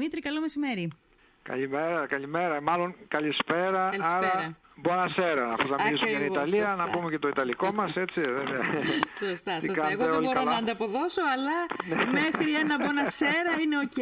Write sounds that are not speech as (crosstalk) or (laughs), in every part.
Δημήτρη, καλό μεσημέρι. Καλημέρα, καλημέρα. Μάλλον καλησπέρα. Καλησπέρα. Άρα, buonasera. Αφού θα μιλήσουμε για την Ακριβώς, Ιταλία, σωστά. να πούμε και το Ιταλικό μας, έτσι. δεν είναι. (laughs) Σωστά, Τι σωστά. κάνετε Εγώ δεν όλοι μπορώ καλά; να ανταποδώσω, αλλά μέχρι ένα buonasera είναι οκ.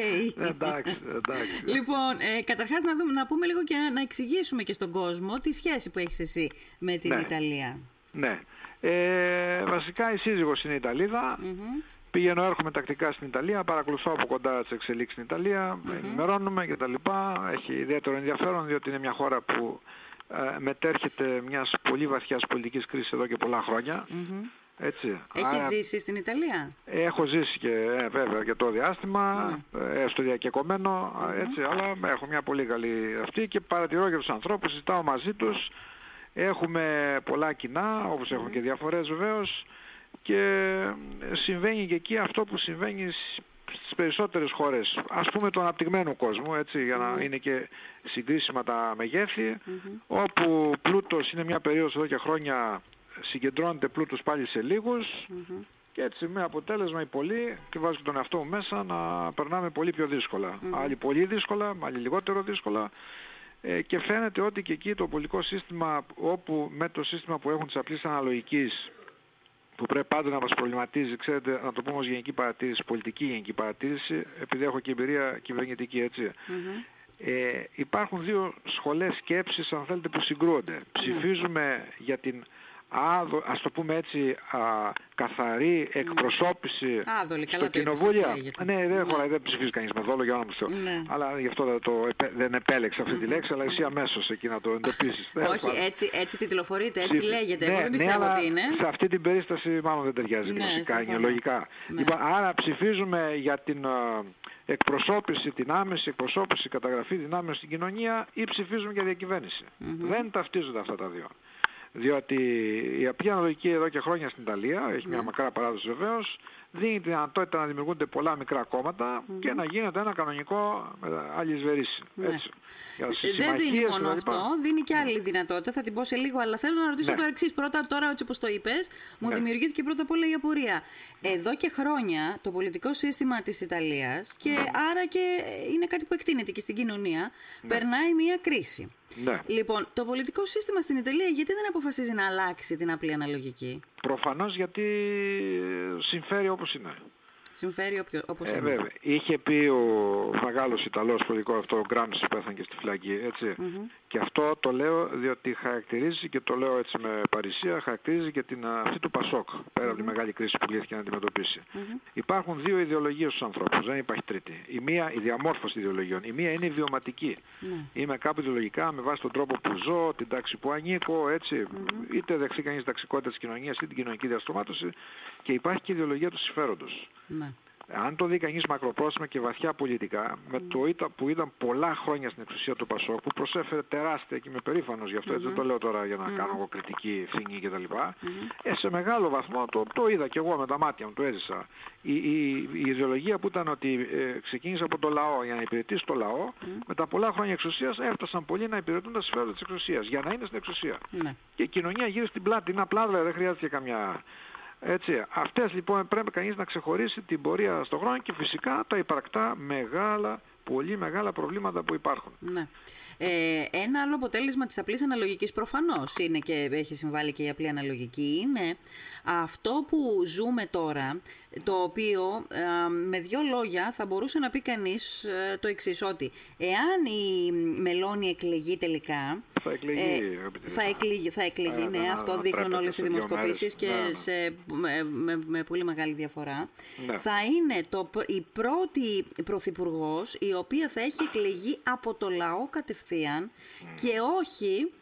εντάξει, εντάξει. Λοιπόν, ε, καταρχάς να, δούμε, να πούμε λίγο και να, να εξηγήσουμε και στον κόσμο τη σχέση που έχεις εσύ με την Ναι. Ιταλία. Ναι. Ε, βασικά η σύζυγος είναι Ιταλίδα. Μμμ. Πηγαίνω, έρχομαι τακτικά στην Ιταλία, παρακολουθώ από κοντά τις εξελίξεις στην ιταλια ενημερώνουμε και τα λοιπά. Έχει ιδιαίτερο ενδιαφέρον διότι είναι μια χώρα που ε, μετέρχεται μιας πολύ βαθιάς πολιτικής κρίσης εδώ και πολλά χρόνια. Μμμ. Έτσι. Έχεις Άρα, ζήσει στην Ιταλία; Έχω ζήσει και ε, βέβαια και το διάστημα, Ναι. ε, στο διακεκομένο, έτσι, αλλά έχω μια πολύ καλή αυτή και παρατηρώ και τους ανθρώπους, συζητάω μαζί τους, έχουμε πολλά κοινά, όπως έχουμε και διαφορές βεβαίως, και ε, συμβαίνει και εκεί αυτό που συμβαίνει σ- στις περισσότερες χώρες, ας πούμε του αναπτυγμένου κόσμου, έτσι, για να είναι και συγκρίσιμα τα μεγέθη, όπου πλούτος είναι μια περίοδος εδώ και χρόνια συγκεντρώνεται πλούτος πάλι σε λίγους, και έτσι με αποτέλεσμα οι πολλοί, και βάζω και τον εαυτό μου μέσα, να περνάμε πολύ πιο δύσκολα. Άλλοι πολύ δύσκολα, άλλοι λιγότερο δύσκολα. Ε, και φαίνεται ότι και εκεί το πολιτικό σύστημα, όπου με το σύστημα που έχουν της απλής αναλογικής, που πρέπει πάντα να μας προβληματίζει, ξέρετε, να το πούμε ως γενική παρατήρηση, πολιτική γενική παρατήρηση, επειδή έχω και εμπειρία κυβερνητική, έτσι. Μμμ. Ε, υπάρχουν δύο σχολές σκέψης, αν θέλετε, που συγκρούονται. Ναι. Ψηφίζουμε για την άδο, ας το πούμε έτσι, α, καθαρή εκπροσώπηση Άδολη, στο καλά το είπες, κοινοβούλιο. έτσι λέγεται. Ναι, δεν χωράει, δεν ψηφίζει κανείς με δόλο για όνομα του Θεού. Ναι. Αλλά γι' αυτό δεν, το, επέ- δεν επέλεξα αυτή τη λέξη, αλλά εσύ αμέσως εκεί να το εντοπίσεις. (laughs) Τέλος Όχι, πάντων. έτσι, έτσι τιτλοφορείται, έτσι Ψήφι- λέγεται. Ναι, Εγώ δεν ναι, πιστεύω αλλά ότι είναι. Σε αυτή την περίσταση μάλλον δεν ταιριάζει Ναι, γλωσσικά, είναι συμφωνώ. λογικά. Ναι. Λοιπόν, άρα ψηφίζουμε για την α, εκπροσώπηση, την άμεση εκπροσώπηση, καταγραφή δυνάμεων στην κοινωνία ή ψηφίζουμε για διακυβέρνηση. Δεν ταυτίζονται αυτά τα δύο. Διότι η απλή αναλογική εδώ και χρόνια στην Ιταλία, έχει Ναι. μια μακρά παράδοση βεβαίως, δίνει τη δυνατότητα να δημιουργούνται πολλά μικρά κόμματα και να γίνεται ένα κανονικό ε, αλυσβερίσι. Ναι. Έτσι. Για Δεν δίνει συμμαχίες μόνο κτλ. αυτό, δίνει και άλλη δυνατότητα. Θα την πω σε λίγο, αλλά θέλω να ρωτήσω Ναι. το εξής. Πρώτα, τώρα, έτσι όπως το είπες, μου Ναι. δημιουργήθηκε πρώτα απ' όλα η απορία. Εδώ και χρόνια το πολιτικό σύστημα της Ιταλίας, και άρα και είναι κάτι που εκτείνεται και στην κοινωνία, περνάει μία κρίση. Ναι. Λοιπόν, το πολιτικό σύστημα στην Ιταλία γιατί δεν αποφασίζει να αλλάξει την απλή αναλογική; Προφανώς γιατί συμφέρει όπως είναι. Συμφέρει όποιο, όπως Ε, είναι. βέβαια. Είχε πει ο μεγάλος Ιταλός πολιτικό αυτό, ο Γκράμψη που πέθανε και στη φυλακή, έτσι. Και αυτό το λέω διότι χαρακτηρίζει και το λέω έτσι με παρησία, χαρακτηρίζει και την, α, αυτή του Πασόκ, πέρα από τη μεγάλη κρίση που λύθηκε να αντιμετωπίσει. Υπάρχουν δύο ιδεολογίες στους ανθρώπους, δεν υπάρχει τρίτη. Η μία, η διαμόρφωση ιδεολογιών, η μία είναι η βιωματική. Είμαι κάπου ιδεολογικά με βάση τον τρόπο που ζω, την τάξη που ανήκω, έτσι, είτε δεχθεί κανείς την ταξικότητας της κοινωνίας είτε την κοινωνική διαστρωμάτωση και υπάρχει και η ιδεολογία του συμφέροντος. Ναι. Αν το δει κανείς μακροπρόθεσμα και βαθιά πολιτικά, με το ήταν, που ήταν πολλά χρόνια στην εξουσία του Πασόκ, που προσέφερε τεράστια και είμαι περήφανος γι' αυτό, έτσι δεν το λέω τώρα για να κάνω εγώ κριτική ευθύνη κτλ. Ε, σε μεγάλο βαθμό το, το είδα και εγώ με τα μάτια μου, το έζησα. Η, η, η ιδεολογία που ήταν ότι ε, ξεκίνησε από το λαό για να υπηρετήσει το λαό, με τα πολλά χρόνια εξουσίας έφτασαν πολλοί να υπηρετούν τα συμφέροντα της εξουσίας, για να είναι στην εξουσία. Ναι. Και η κοινωνία γύρω στην πλάτη, είναι απλά δηλαδή, δεν χρειάζεται καμιά... Έτσι, αυτές λοιπόν πρέπει κανείς να ξεχωρίσει την πορεία στον χρόνο και φυσικά τα υπαρκτά μεγάλα, πολύ μεγάλα προβλήματα που υπάρχουν. Ναι. Ε, ένα άλλο αποτέλεσμα της απλής αναλογικής προφανώς είναι και έχει συμβάλει και η απλή αναλογική είναι αυτό που ζούμε τώρα το οποίο ε, με δύο λόγια θα μπορούσε να πει κανείς ε, το εξής ότι εάν η Μελώνη εκλεγεί τελικά Θα εκλεγεί, ε, αγαπητή θα Λίνα. εκλεγεί, θα εκλεγεί Ε, ναι, να- αυτό να δείχνουν πρέπει όλες οι σε δύο δημοσκοπήσεις και μέρες. Ναι, ναι. σε, με, με- με πολύ μεγάλη διαφορά Ναι. θα είναι το, π- η πρώτη πρωθυπουργός η οποία θα έχει εκλεγεί από το λαό κατευθείαν και όχι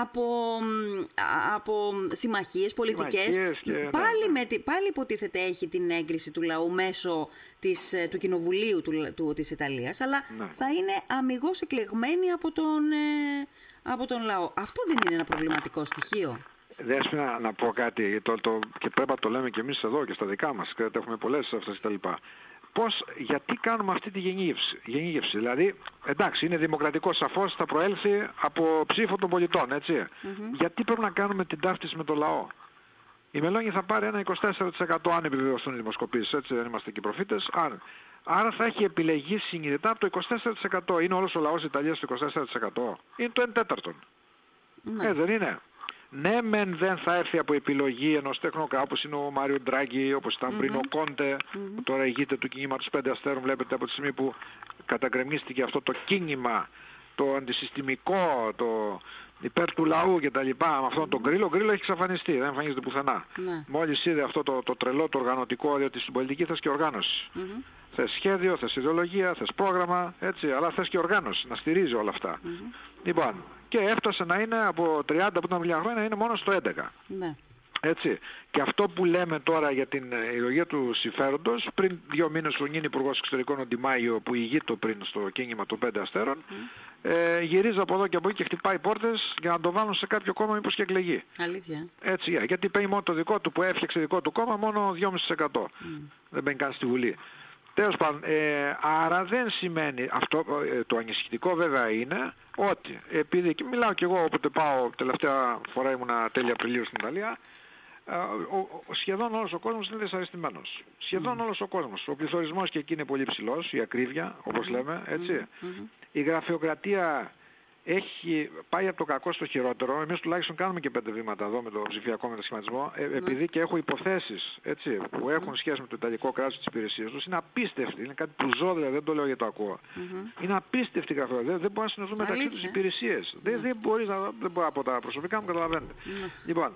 από, μ, α- από συμμαχίες πολιτικές. Συμμαχίες και- ναι, πάλι, ναι. με, τη- πάλι υποτίθεται έχει την έγκριση του λαού μέσω της, ε, του κοινοβουλίου του, λα- του, της Ιταλίας, αλλά Ναι. θα είναι αμυγός εκλεγμένη από τον, ε, από τον λαό. Αυτό δεν είναι ένα προβληματικό στοιχείο. Δέσποινα να πω κάτι το, το, και πρέπει να το λέμε και εμείς εδώ και στα δικά μας, και έχουμε πολλές αυτές τα λοιπά. Πώς, γιατί κάνουμε αυτή τη γενίγευση, γενίγευση. Δηλαδή, εντάξει, είναι δημοκρατικό σαφώς, θα προέλθει από ψήφο των πολιτών, έτσι. Γιατί πρέπει να κάνουμε την ταύτιση με το λαό; Η Μελώνη θα πάρει ένα 24% αν επιβεβαιωθούν οι δημοσκοπήσεις, έτσι δεν είμαστε και προφήτες. Αν Άρα θα έχει επιλεγεί συνειδητά από το 24%. Είναι όλος ο λαός της Ιταλίας το 24%. Είναι το 1 τέταρτον. Ναι. Ε, δεν είναι; Ναι, μεν δεν θα έρθει από επιλογή ενός τεχνοκράτου όπως είναι ο Μάριο Ντράγκη, όπως πριν ο κοντε που τώρα ηγείται του κινήματος 5 αστέρων, βλέπετε από τη στιγμή που καταγκρεμίστηκε αυτό το κίνημα, το αντισυστημικό, το υπέρ του λαού και τα λοιπά, με αυτόν τον γκρίλο, ο γκρίλο έχει εξαφανιστεί, δεν εμφανίζεται πουθενά. Ναι. Μόλις είδε αυτό το, το τρελό, το οργανωτικό, διότι στην πολιτικής θες και οργάνωση. Mm-hmm. Θες σχέδιο, θες ιδεολογία, θες πρόγραμμα, έτσι, αλλά θες και οργάνωση, να στηρίζει όλα αυτά. Λοιπόν, και έφτασε να είναι από 30 που ήταν χρόνια να είναι μόνο στο 11. Ναι. Έτσι. Και αυτό που λέμε τώρα για την ιδεολογία του συμφέροντος, πριν δύο μήνες που γίνει Υπουργός Εξωτερικών ο Ντιμάιο που ηγείτο πριν στο κίνημα των πέντε αστέρων, ε, γυρίζει από εδώ και από εκεί και χτυπάει πόρτες για να το βάλουν σε κάποιο κόμμα μήπως και εκλεγεί. Αλήθεια. Έτσι, γιατί παίρνει μόνο το δικό του που έφτιαξε δικό του κόμμα μόνο 2,5%. Mm. Δεν μπαίνει καν στη Βουλή. Τέλος πάντων, ε, άρα δεν σημαίνει, αυτό, ε, το ανησυχητικό βέβαια είναι ότι επειδή, και μιλάω κι εγώ όποτε πάω, τελευταία φορά ήμουνα τέλη Απριλίου στην Ιταλία, ε, ο, ο, σχεδόν όλος ο κόσμος είναι δυσαρεστημένος. Σχεδόν mm. όλος ο κόσμος. Ο πληθωρισμός και εκεί είναι πολύ ψηλός, η ακρίβεια, όπως λέμε, έτσι. Η γραφειοκρατία έχει πάει από το κακό στο χειρότερο. Εμείς τουλάχιστον κάνουμε και πέντε βήματα εδώ με το ψηφιακό μετασχηματισμό, ε, ναι. επειδή και έχω υποθέσεις έτσι, που έχουν σχέση με το Ιταλικό κράτος της υπηρεσίας τους. Είναι απίστευτη. Είναι κάτι που ζω, δηλαδή, δεν το λέω γιατί το ακούω. Mm-hmm. Είναι απίστευτη η γραφειοκρατία. Δεν, δεν μπορεί να συνεχθούν μεταξύ τους υπηρεσίες. Δεν, δεν μπορείς να, δεν μπορώ από τα προσωπικά μου καταλαβαίνετε. Λοιπόν,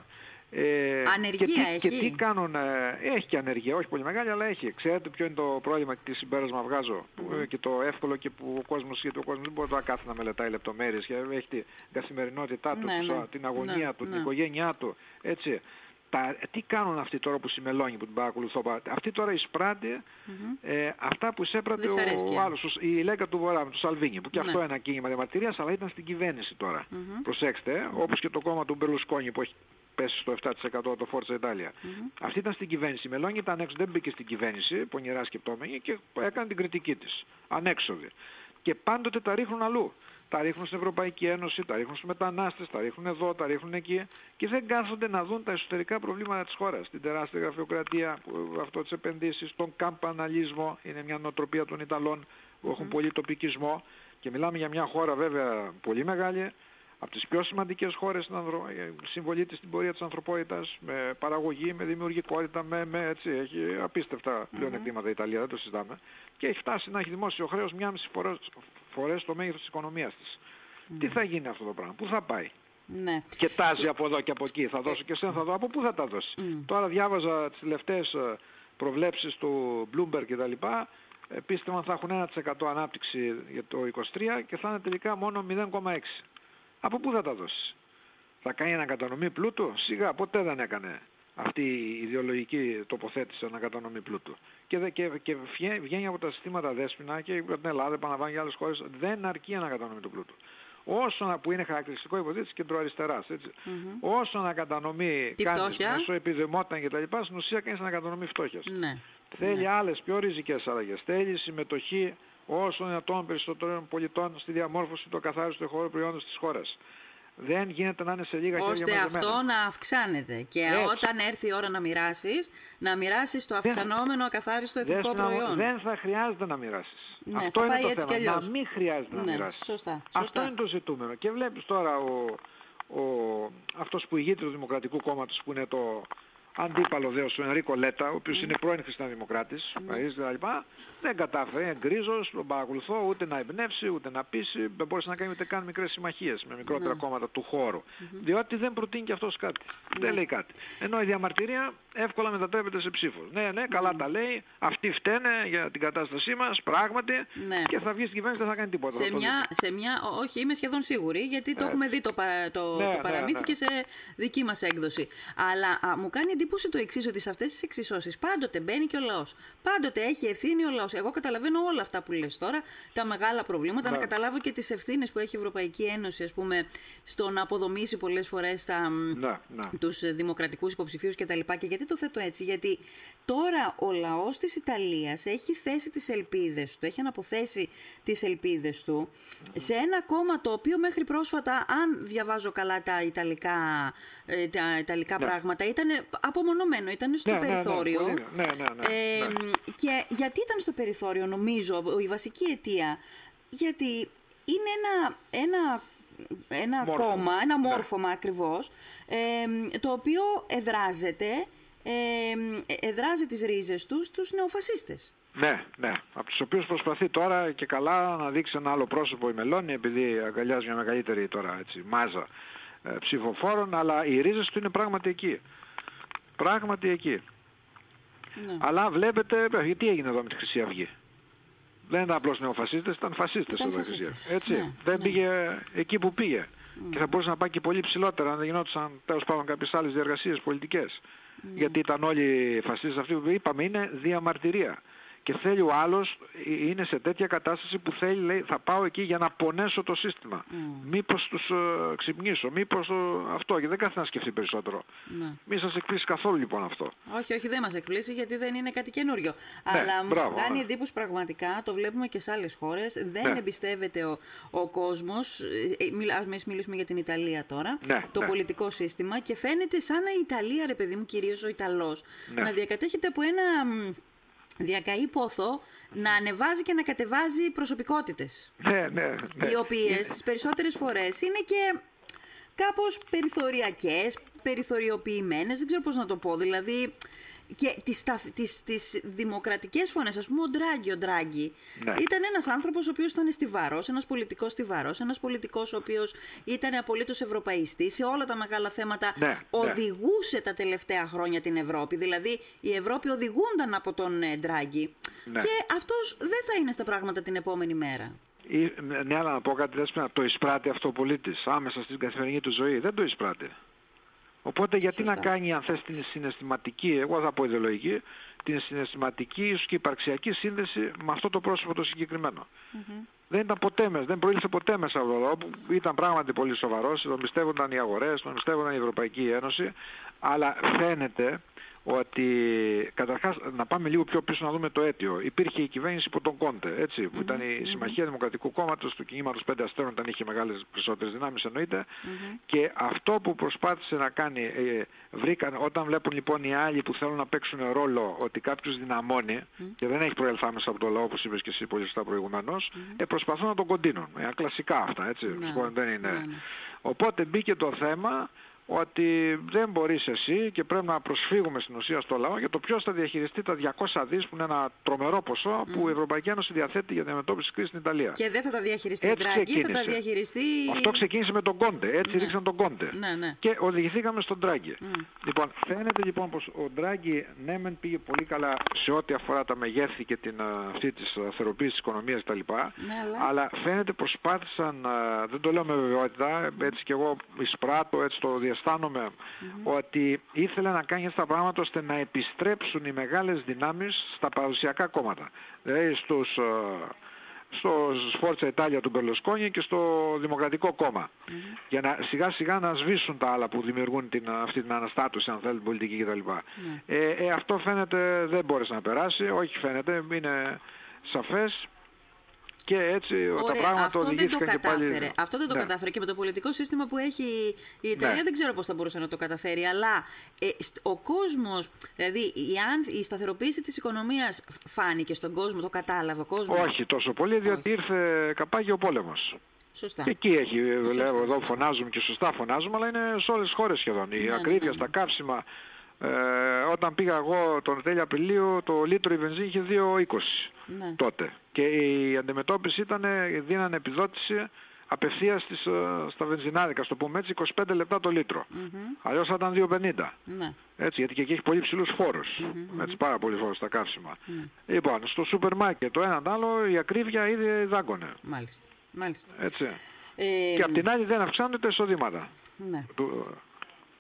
ε, ανεργία και τι, έχει; Και τι κάνουν, ε, έχει και ανεργία, όχι πολύ μεγάλη, αλλά έχει. Ξέρετε ποιο είναι το πρόβλημα και τι συμπέρασμα βγάζω; Mm. και το εύκολο και που ο κόσμος, γιατί ο κόσμος δεν μπορεί να κάθει να μελετάει λεπτομέρειες και έχει την καθημερινότητά του, ναι, ναι. την αγωνία ναι, του, την ναι. οικογένειά του, έτσι. Τα, τι κάνουν αυτοί τώρα που συμμελώνει που την παρακολουθώ; Αυτοί τώρα εισπράττει mm-hmm. ε, αυτά που εισέπρατε ο, άλλος, η Λέγκα του Βορρά, του Σαλβίνη, που και αυτό είναι ένα κίνημα διαμαρτυρίας, αλλά ήταν στην κυβέρνηση τώρα. Mm-hmm. Προσέξτε, όπως και το κόμμα του Μπερλουσκόνη που έχει πέσει στο 7% το Forza Italia. Mm-hmm. Αυτή ήταν στην κυβέρνηση. Η Μελώνη ήταν έξω, δεν μπήκε στην κυβέρνηση, πονηρά σκεπτόμενη και έκανε την κριτική της. Ανέξοδη. Και πάντοτε τα ρίχνουν αλλού. Τα ρίχνουν στην Ευρωπαϊκή Ένωση, τα ρίχνουν στους μετανάστες, τα ρίχνουν εδώ, τα ρίχνουν εκεί και δεν κάθονται να δουν τα εσωτερικά προβλήματα της χώρας. Την τεράστια γραφειοκρατία, αυτό τις επενδύσεις, τον καμπαναλισμό, είναι μια νοοτροπία των Ιταλών που έχουν mm. πολύ τοπικισμό και μιλάμε για μια χώρα βέβαια πολύ μεγάλη, από τις πιο σημαντικές χώρες στην ανθρω... Ε, συμβολή της στην πορεία της ανθρωπότητας, με παραγωγή, με δημιουργικότητα, με, με έτσι, έχει απίστευτα πλέον εκτήματα η Ιταλία, δεν το συζητάμε, και έχει φτάσει να έχει δημόσιο χρέος μια μισή φορές, φορές το μέγεθος της οικονομίας της. Τι θα γίνει αυτό το πράγμα, πού θα πάει; Ναι. Και τάζει από εδώ και από εκεί, θα δώσω και εσένα θα δω, από πού θα τα δώσει. Τώρα διάβαζα τις τελευταίες ε, προβλέψεις του Bloomberg και τα λοιπά, πίστευαν θα έχουν 1% ανάπτυξη για το 23 και θα είναι τελικά μόνο 0,6. Από πού θα τα δώσεις; Θα κάνει ανακατανομή πλούτου; Σιγά ποτέ δεν έκανε αυτή η ιδεολογική τοποθέτηση ανακατανομή πλούτου. Και, και, και βγαίνει από τα συστήματα δέσποινα και από την Ελλάδα, επαναλαμβάνω για άλλες χώρες, δεν αρκεί ανακατανομή του πλούτου. Όσο που είναι χαρακτηριστικό υποδείξη κεντροαριστεράς, έτσι. Mm-hmm. Όσο ανακατανομή κάνεις μέσω επιδημόταν και τα λοιπά, στην ουσία κάνεις ανακατανομή φτώχειας. Ναι. Θέλει ναι. άλλες πιο ριζικές αλλαγές. Θέλει συμμετοχή όσο δυνατόν περισσότερων πολιτών στη διαμόρφωση του καθάριστου χώρου προϊόντος της χώρας. Δεν γίνεται να είναι σε λίγα χέρια Ώστε αυτό να αυξάνεται. Και όταν έρθει η ώρα να μοιράσεις, να μοιράσεις το αυξανόμενο ακαθάριστο εθνικό προϊόν. Δεν θα χρειάζεται να μοιράσεις. Ναι, αυτό είναι το θέμα. Να μην χρειάζεται να ναι, μοιράσεις. Σωστά, Αυτό είναι το ζητούμενο. Και βλέπεις τώρα ο, ο, αυτός που ηγείται του Δημοκρατικού Κόμματος που είναι το αντίπαλο δέος, ο Ενρίκο Λέτα, ο οποίος είναι πρώην χριστιανοδημοκράτης, mm. δεν κατάφερε, γκρίζος, τον παρακολουθώ, ούτε να εμπνεύσει, ούτε να πείσει, δεν μπορούσε να κάνει ούτε καν μικρές συμμαχίες με μικρότερα mm. κόμματα του χώρου. Mm-hmm. Διότι δεν προτείνει και αυτός κάτι. Δεν λέει κάτι. Ενώ η διαμαρτυρία εύκολα μετατρέπεται σε ψήφο. Ναι, ναι, καλά τα λέει, αυτοί φταίνε για την κατάστασή μας, πράγματι, ναι. και θα βγει στην κυβέρνηση δεν θα κάνει τίποτα. Σε μια, σε μια, όχι, είμαι σχεδόν σίγουρη, γιατί το έχουμε δει το, το, ναι, το ναι, παραμύθι ναι. και σε δική μας έκδοση. Αλλά α, μου κάνει εντύπωση το εξής, ότι σε αυτές τις εξισώσεις πάντοτε μπαίνει και ο λαός. Πάντοτε έχει ευθύνη ο λαός. Εγώ καταλαβαίνω όλα αυτά που λες τώρα, τα μεγάλα προβλήματα, να ναι. καταλάβω και τις ευθύνες που έχει η Ευρωπαϊκή Ένωση, ας πούμε, στο να αποδομήσει πολλές φορές ναι, ναι. τους δημοκρατικούς υποψηφίους κτλ. Και, και γιατί το θέτω έτσι, Γιατί τώρα ο λαός της Ιταλίας έχει θέσει τις ελπίδες του, έχει αναποθέσει τις ελπίδες του σε ένα κόμμα το οποίο μέχρι πρόσφατα, αν διαβάζω καλά τα ιταλικά, ε, τα ιταλικά πράγματα, ήταν από απομονωμένο, ήταν στο Ναι, ναι, ναι, περιθώριο. πολύ, ναι, ναι, ναι, Ε, ναι. Και γιατί ήταν στο περιθώριο, νομίζω, η βασική αιτία; Γιατί είναι ένα, ένα, ένα Μόρφωμα. κόμμα, ένα Ναι. μόρφωμα ακριβώς, ε, το οποίο εδράζεται, ε, εδράζει τις ρίζες τους στους νεοφασίστες. Ναι, ναι. Από τους οποίους προσπαθεί τώρα και καλά να δείξει ένα άλλο πρόσωπο η Μελώνη επειδή αγκαλιάζει μια μεγαλύτερη τώρα έτσι, μάζα ε, ψηφοφόρων αλλά οι ρίζες του είναι πράγματι εκεί. Πράγματι εκεί. Ναι. Αλλά βλέπετε, ε, τι έγινε εδώ με τη Χρυσή Αυγή; Δεν ήταν απλώς νεοφασίστες, ήταν φασίστες Ήταν εδώ η Χρυσή φασίστες. Αυγή. Έτσι. Ναι, δεν ναι. πήγε εκεί που πήγε. Και θα μπορούσε να πάει και πολύ ψηλότερα αν δεν γινόντουσαν τέλος πάντων κάποιες άλλες διεργασίες πολιτικές. Γιατί ήταν όλοι οι φασίστες αυτοί που είπαμε είναι διαμαρτυρία. Και θέλει ο άλλος, ε, είναι σε τέτοια κατάσταση που θέλει, λέει, θα πάω εκεί για να πονέσω το σύστημα. Μήπως τους ε, ξυπνήσω, μήπως ε, αυτό. Και δεν κάθεται να σκεφτεί περισσότερο. Ναι. Μη σας εκπλήσει καθόλου λοιπόν αυτό. Όχι, όχι, δεν μας εκπλήσει γιατί δεν είναι κάτι καινούριο. Ναι, Αλλά μου μπράβο, κάνει ναι. εντύπωση πραγματικά, το βλέπουμε και σε άλλες χώρες, δεν Ναι. εμπιστεύεται ο, ο κόσμος, ε, ε, μιλά, εμείς μιλήσουμε για την Ιταλία τώρα, Ναι, το ναι. πολιτικό σύστημα και φαίνεται σαν η Ιταλία, ρε παιδί μου, κυρίως ο Ιταλός, Ναι. να διακατέχεται από ένα μ, διακαή πόθο να ανεβάζει και να κατεβάζει προσωπικότητες. Ναι, ναι, ναι. οι οποίες τις περισσότερες φορές είναι και κάπως περιθωριακές, περιθωριοποιημένες, δεν ξέρω πώς να το πω, δηλαδή και τις, σταθ- τις, τις δημοκρατικές φωνές, ας πούμε ο Ντράγκη, ο Ντράγκη Ναι. ήταν ένας άνθρωπος ο οποίος ήταν στιβαρός, ένας πολιτικός στιβαρός, ένας πολιτικός ο οποίος ήταν απολύτως ευρωπαϊστής σε όλα τα μεγάλα θέματα, Ναι, ναι. οδηγούσε τα τελευταία χρόνια την Ευρώπη, δηλαδή η Ευρώπη οδηγούνταν από τον ε, Ντράγκη Ναι. και αυτός δεν θα είναι στα πράγματα την επόμενη μέρα. Ή, ναι, αλλά να πω κάτι δέσποινα, το εισπράττει αυτό ο πολίτης άμεσα στην καθημερινή του ζωή. Δεν το εισπράττει. Οπότε γιατί Σωστά. να κάνει αν θες την συναισθηματική, εγώ θα πω ιδεολογική, την συναισθηματική ίσως και υπαρξιακή σύνδεση με αυτό το πρόσωπο το συγκεκριμένο. Δεν ήταν ποτέ μέσα, δεν προήλθε ποτέ μέσα από εδώ, που ήταν πράγματι πολύ σοβαρός, τον πιστεύονταν οι αγορές, τον πιστεύονταν η Ευρωπαϊκή Ένωση, αλλά φαίνεται ότι καταρχάς να πάμε λίγο πιο πίσω να δούμε το αίτιο. Υπήρχε η κυβέρνηση υπό τον Κόντε, έτσι, που ήταν η Συμμαχία Δημοκρατικού Κόμματος του κινήματος Πέντε Αστέρων, όταν είχε μεγάλες περισσότερες δυνάμεις εννοείται, και αυτό που προσπάθησε να κάνει, ε, βρήκαν, όταν βλέπουν λοιπόν οι άλλοι που θέλουν να παίξουν ρόλο ότι κάποιος δυναμώνει και δεν έχει προελθά μέσα από το λαό, όπως είπες και εσύ πολύ σωστά προηγουμένως, ε, προσπαθούν να τον κοντίνουν. Ε, κλασικά αυτά, έτσι, Ναι, Λοιπόν, δεν είναι. ναι, ναι. Οπότε μπήκε το θέμα ότι δεν μπορείς εσύ και πρέπει να προσφύγουμε στην ουσία στο λαό για το ποιος θα διαχειριστεί τα 200 δις που είναι ένα τρομερό ποσό που η Ευρωπαϊκή Ένωση διαθέτει για την αντιμετώπιση κρίσης στην Ιταλία. Και δεν θα τα διαχειριστεί ο Έτσι Ντράγκη, θα τα ξεκίνησε. διαχειριστεί. Αυτό ξεκίνησε με τον Κόντε, έτσι Ναι. ρίξαν τον Κόντε. Ναι, ναι. Και οδηγηθήκαμε στον Ντράγκη. Λοιπόν, φαίνεται λοιπόν πως ο Ντράγκη ναι μεν πήγε πολύ καλά σε ό,τι αφορά τα μεγέθη και την, α, αυτή της σταθεροποίησης της οικονομίας κτλ. Ναι, αλλά- αλλά φαίνεται προσπάθησαν, α, δεν το λέω με βεβαιότητα, έτσι και εγώ εισπράττω, έτσι το διαισθάνομαι, ότι ήθελε να κάνει αυτά τα πράγματα ώστε να επιστρέψουν οι μεγάλες δυνάμεις στα παραδοσιακά κόμματα. Δηλαδή στους, α, στο Σφόρτσα Ιτάλια του Μπερλοσκόνη και στο Δημοκρατικό Κόμμα. Για να σιγά σιγά να σβήσουν τα άλλα που δημιουργούν την, αυτή την αναστάτωση, αν θέλει, πολιτική κτλ. Ε, ε, αυτό φαίνεται δεν μπόρεσε να περάσει, όχι φαίνεται, είναι σαφές. Και έτσι τα Ωραία, πράγματα αυτό δεν το οδηγήθηκαν και πάλι... κατάφερε. Αυτό δεν το Ναι. κατάφερε και με το πολιτικό σύστημα που έχει η Ιταλία Ναι. δεν ξέρω πώς θα μπορούσε να το καταφέρει. Αλλά ε, στ- ο κόσμος, δηλαδή η, αν- η σταθεροποίηση της οικονομίας φάνηκε στον κόσμο, το κατάλαβε ο κόσμος; Όχι τόσο πολύ, διότι ήρθε καπάγιο ο πόλεμος. Σωστά. Και εκεί έχει, Σωστά, λέω, εδώ σωστά. φωνάζουμε και σωστά φωνάζουμε, αλλά είναι σε όλες τις χώρες σχεδόν. Η Ναι, ναι, ακρίβεια ναι. στα καύσιμα, ε, όταν πήγα εγώ τον τέλειο Απριλίου, το λίτρο η βενζίνη είχε 2,20 Ναι. τότε. Και η αντιμετώπιση ήταν, δίνανε επιδότηση απευθείας στις, ε, στα βενζινάδικα, στο πούμε έτσι, 25 λεπτά το λιτρο Αλλιώς θα ήταν 2,50. Ναι. Έτσι, γιατί και εκεί έχει πολύ ψηλούς φόρους. Έτσι, πάρα πολύ φόρους στα καύσιμα. Λοιπόν, στο σούπερ μάρκετ το ένα το άλλο η ακρίβεια ήδη δάγκωνε. Μάλιστα. Μάλιστα. Έτσι. Ε, Και απ' την άλλη δεν αυξάνονται τα εισοδήματα ναι. του,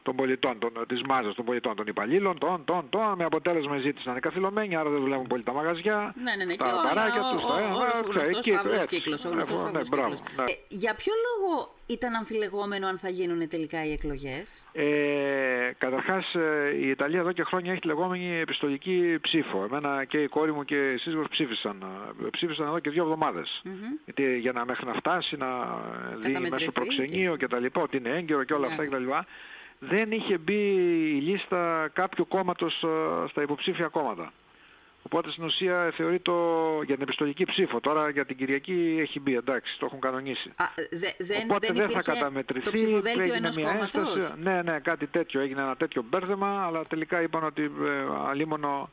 των πολιτών, των, της μάζας των πολιτών, των υπαλλήλων, των, των, των, με αποτέλεσμα η ζήτηση να είναι καθυλωμένη, άρα δεν δουλεύουν πολύ τα μαγαζιά, Ναι, ναι, ναι. τα και όλα, μπαράκια ο, τους, ο, τα ο, ένα, όλος ο ε, γνωστός εκεί, φαύλος έτσι. κύκλος. Ο Ναι, γνωστός ναι, φαύλος μπράβο, κύκλος. ναι. Ε, για ποιο λόγο ήταν αμφιλεγόμενο αν θα γίνουν τελικά οι εκλογές; Ε, καταρχάς ε, η Ιταλία εδώ και χρόνια έχει τη λεγόμενη επιστολική ψήφο. Εμένα και η κόρη μου και η σύζυγος ψήφισαν. ε, Ψήφισαν εδώ και δύο εβδομάδες. Γιατί για να μέχρι να φτάσει να δει Καταμετρηθεί μέσω προξενείο και τα λοιπά, ότι είναι έγκαιρο και όλα Ναι. αυτά και τα λοιπά. Δεν είχε μπει η λίστα κάποιου κόμματος ε, στα υποψήφια κόμματα. Οπότε στην ουσία θεωρεί το για την επιστολική ψήφο. Τώρα για την Κυριακή έχει μπει, εντάξει, το έχουν κανονίσει. Α, δε, δεν, Οπότε δεν, δεν, θα υπήρχε καταμετρηθεί. Το ψηφοδέλτιο έγινε ενός μια κόμματος; ένσταση. Ναι, ναι, κάτι τέτοιο. Έγινε ένα τέτοιο μπέρδεμα, αλλά τελικά είπαν ότι ε, αλίμονο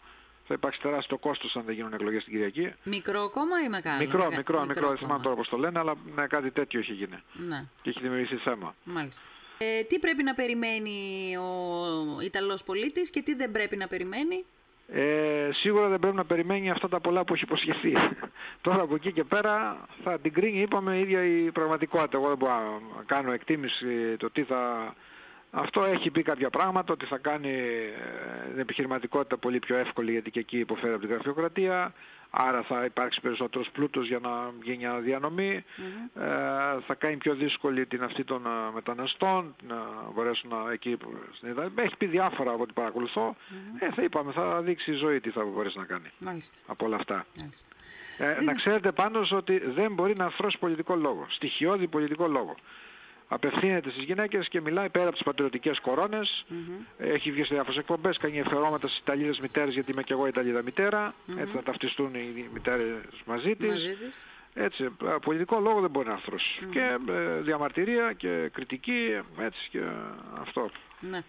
θα υπάρξει τεράστιο κόστος αν δεν γίνουν εκλογές την Κυριακή. Μικρό κόμμα ή μεγάλο; Μικρό, Μεγα- μικρό, μικρό, δεν θυμάμαι κόμμα. τώρα πώς το λένε, αλλά ναι, κάτι τέτοιο έχει γίνει. Ναι, Και έχει δημιουργηθεί θέμα. μάλιστα. Ε, τι πρέπει να περιμένει ο Ιταλός πολίτης και τι δεν πρέπει να περιμένει; Ε, σίγουρα δεν πρέπει να περιμένει αυτά τα πολλά που έχει υποσχεθεί. (laughs) Τώρα από εκεί και πέρα θα την κρίνει, είπαμε, η ίδια η πραγματικότητα. Εγώ δεν μπορώ να κάνω εκτίμηση το τι θα... Αυτό έχει πει κάποια πράγματα, ότι θα κάνει ε, την επιχειρηματικότητα πολύ πιο εύκολη γιατί και εκεί υποφέρει από την γραφειοκρατία. Άρα θα υπάρξει περισσότερος πλούτος για να γίνει αναδιανομή. Ε, θα κάνει πιο δύσκολη την αυτή των ε, μεταναστών, να μπορέσουν να εκεί που- στην Ιδα- Έχει πει διάφορα από ό,τι παρακολουθώ. Ε, θα είπαμε, θα δείξει η ζωή τι θα μπορέσει να κάνει Μάλιστα. από όλα αυτά. μάλιστα. Ε, να ξέρετε πάντως ότι δεν μπορεί να αρθρώσει πολιτικό λόγο, στοιχειώδη πολιτικό λόγο. Απευθύνεται στις γυναίκες και μιλάει πέρα από τις πατριωτικές κορώνες. Έχει βγει σε διάφορες εκπομπές, κάνει εφερόματα στις Ιταλίδες μητέρες, γιατί είμαι και εγώ Ιταλίδα μητέρα. Έτσι να ταυτιστούν οι μητέρες μαζί της. Μαζί της. Έτσι, ε, πολιτικό λόγο δεν μπορεί να αρθρώσει. Και ε, διαμαρτυρία και κριτική, έτσι και αυτό. Ναι.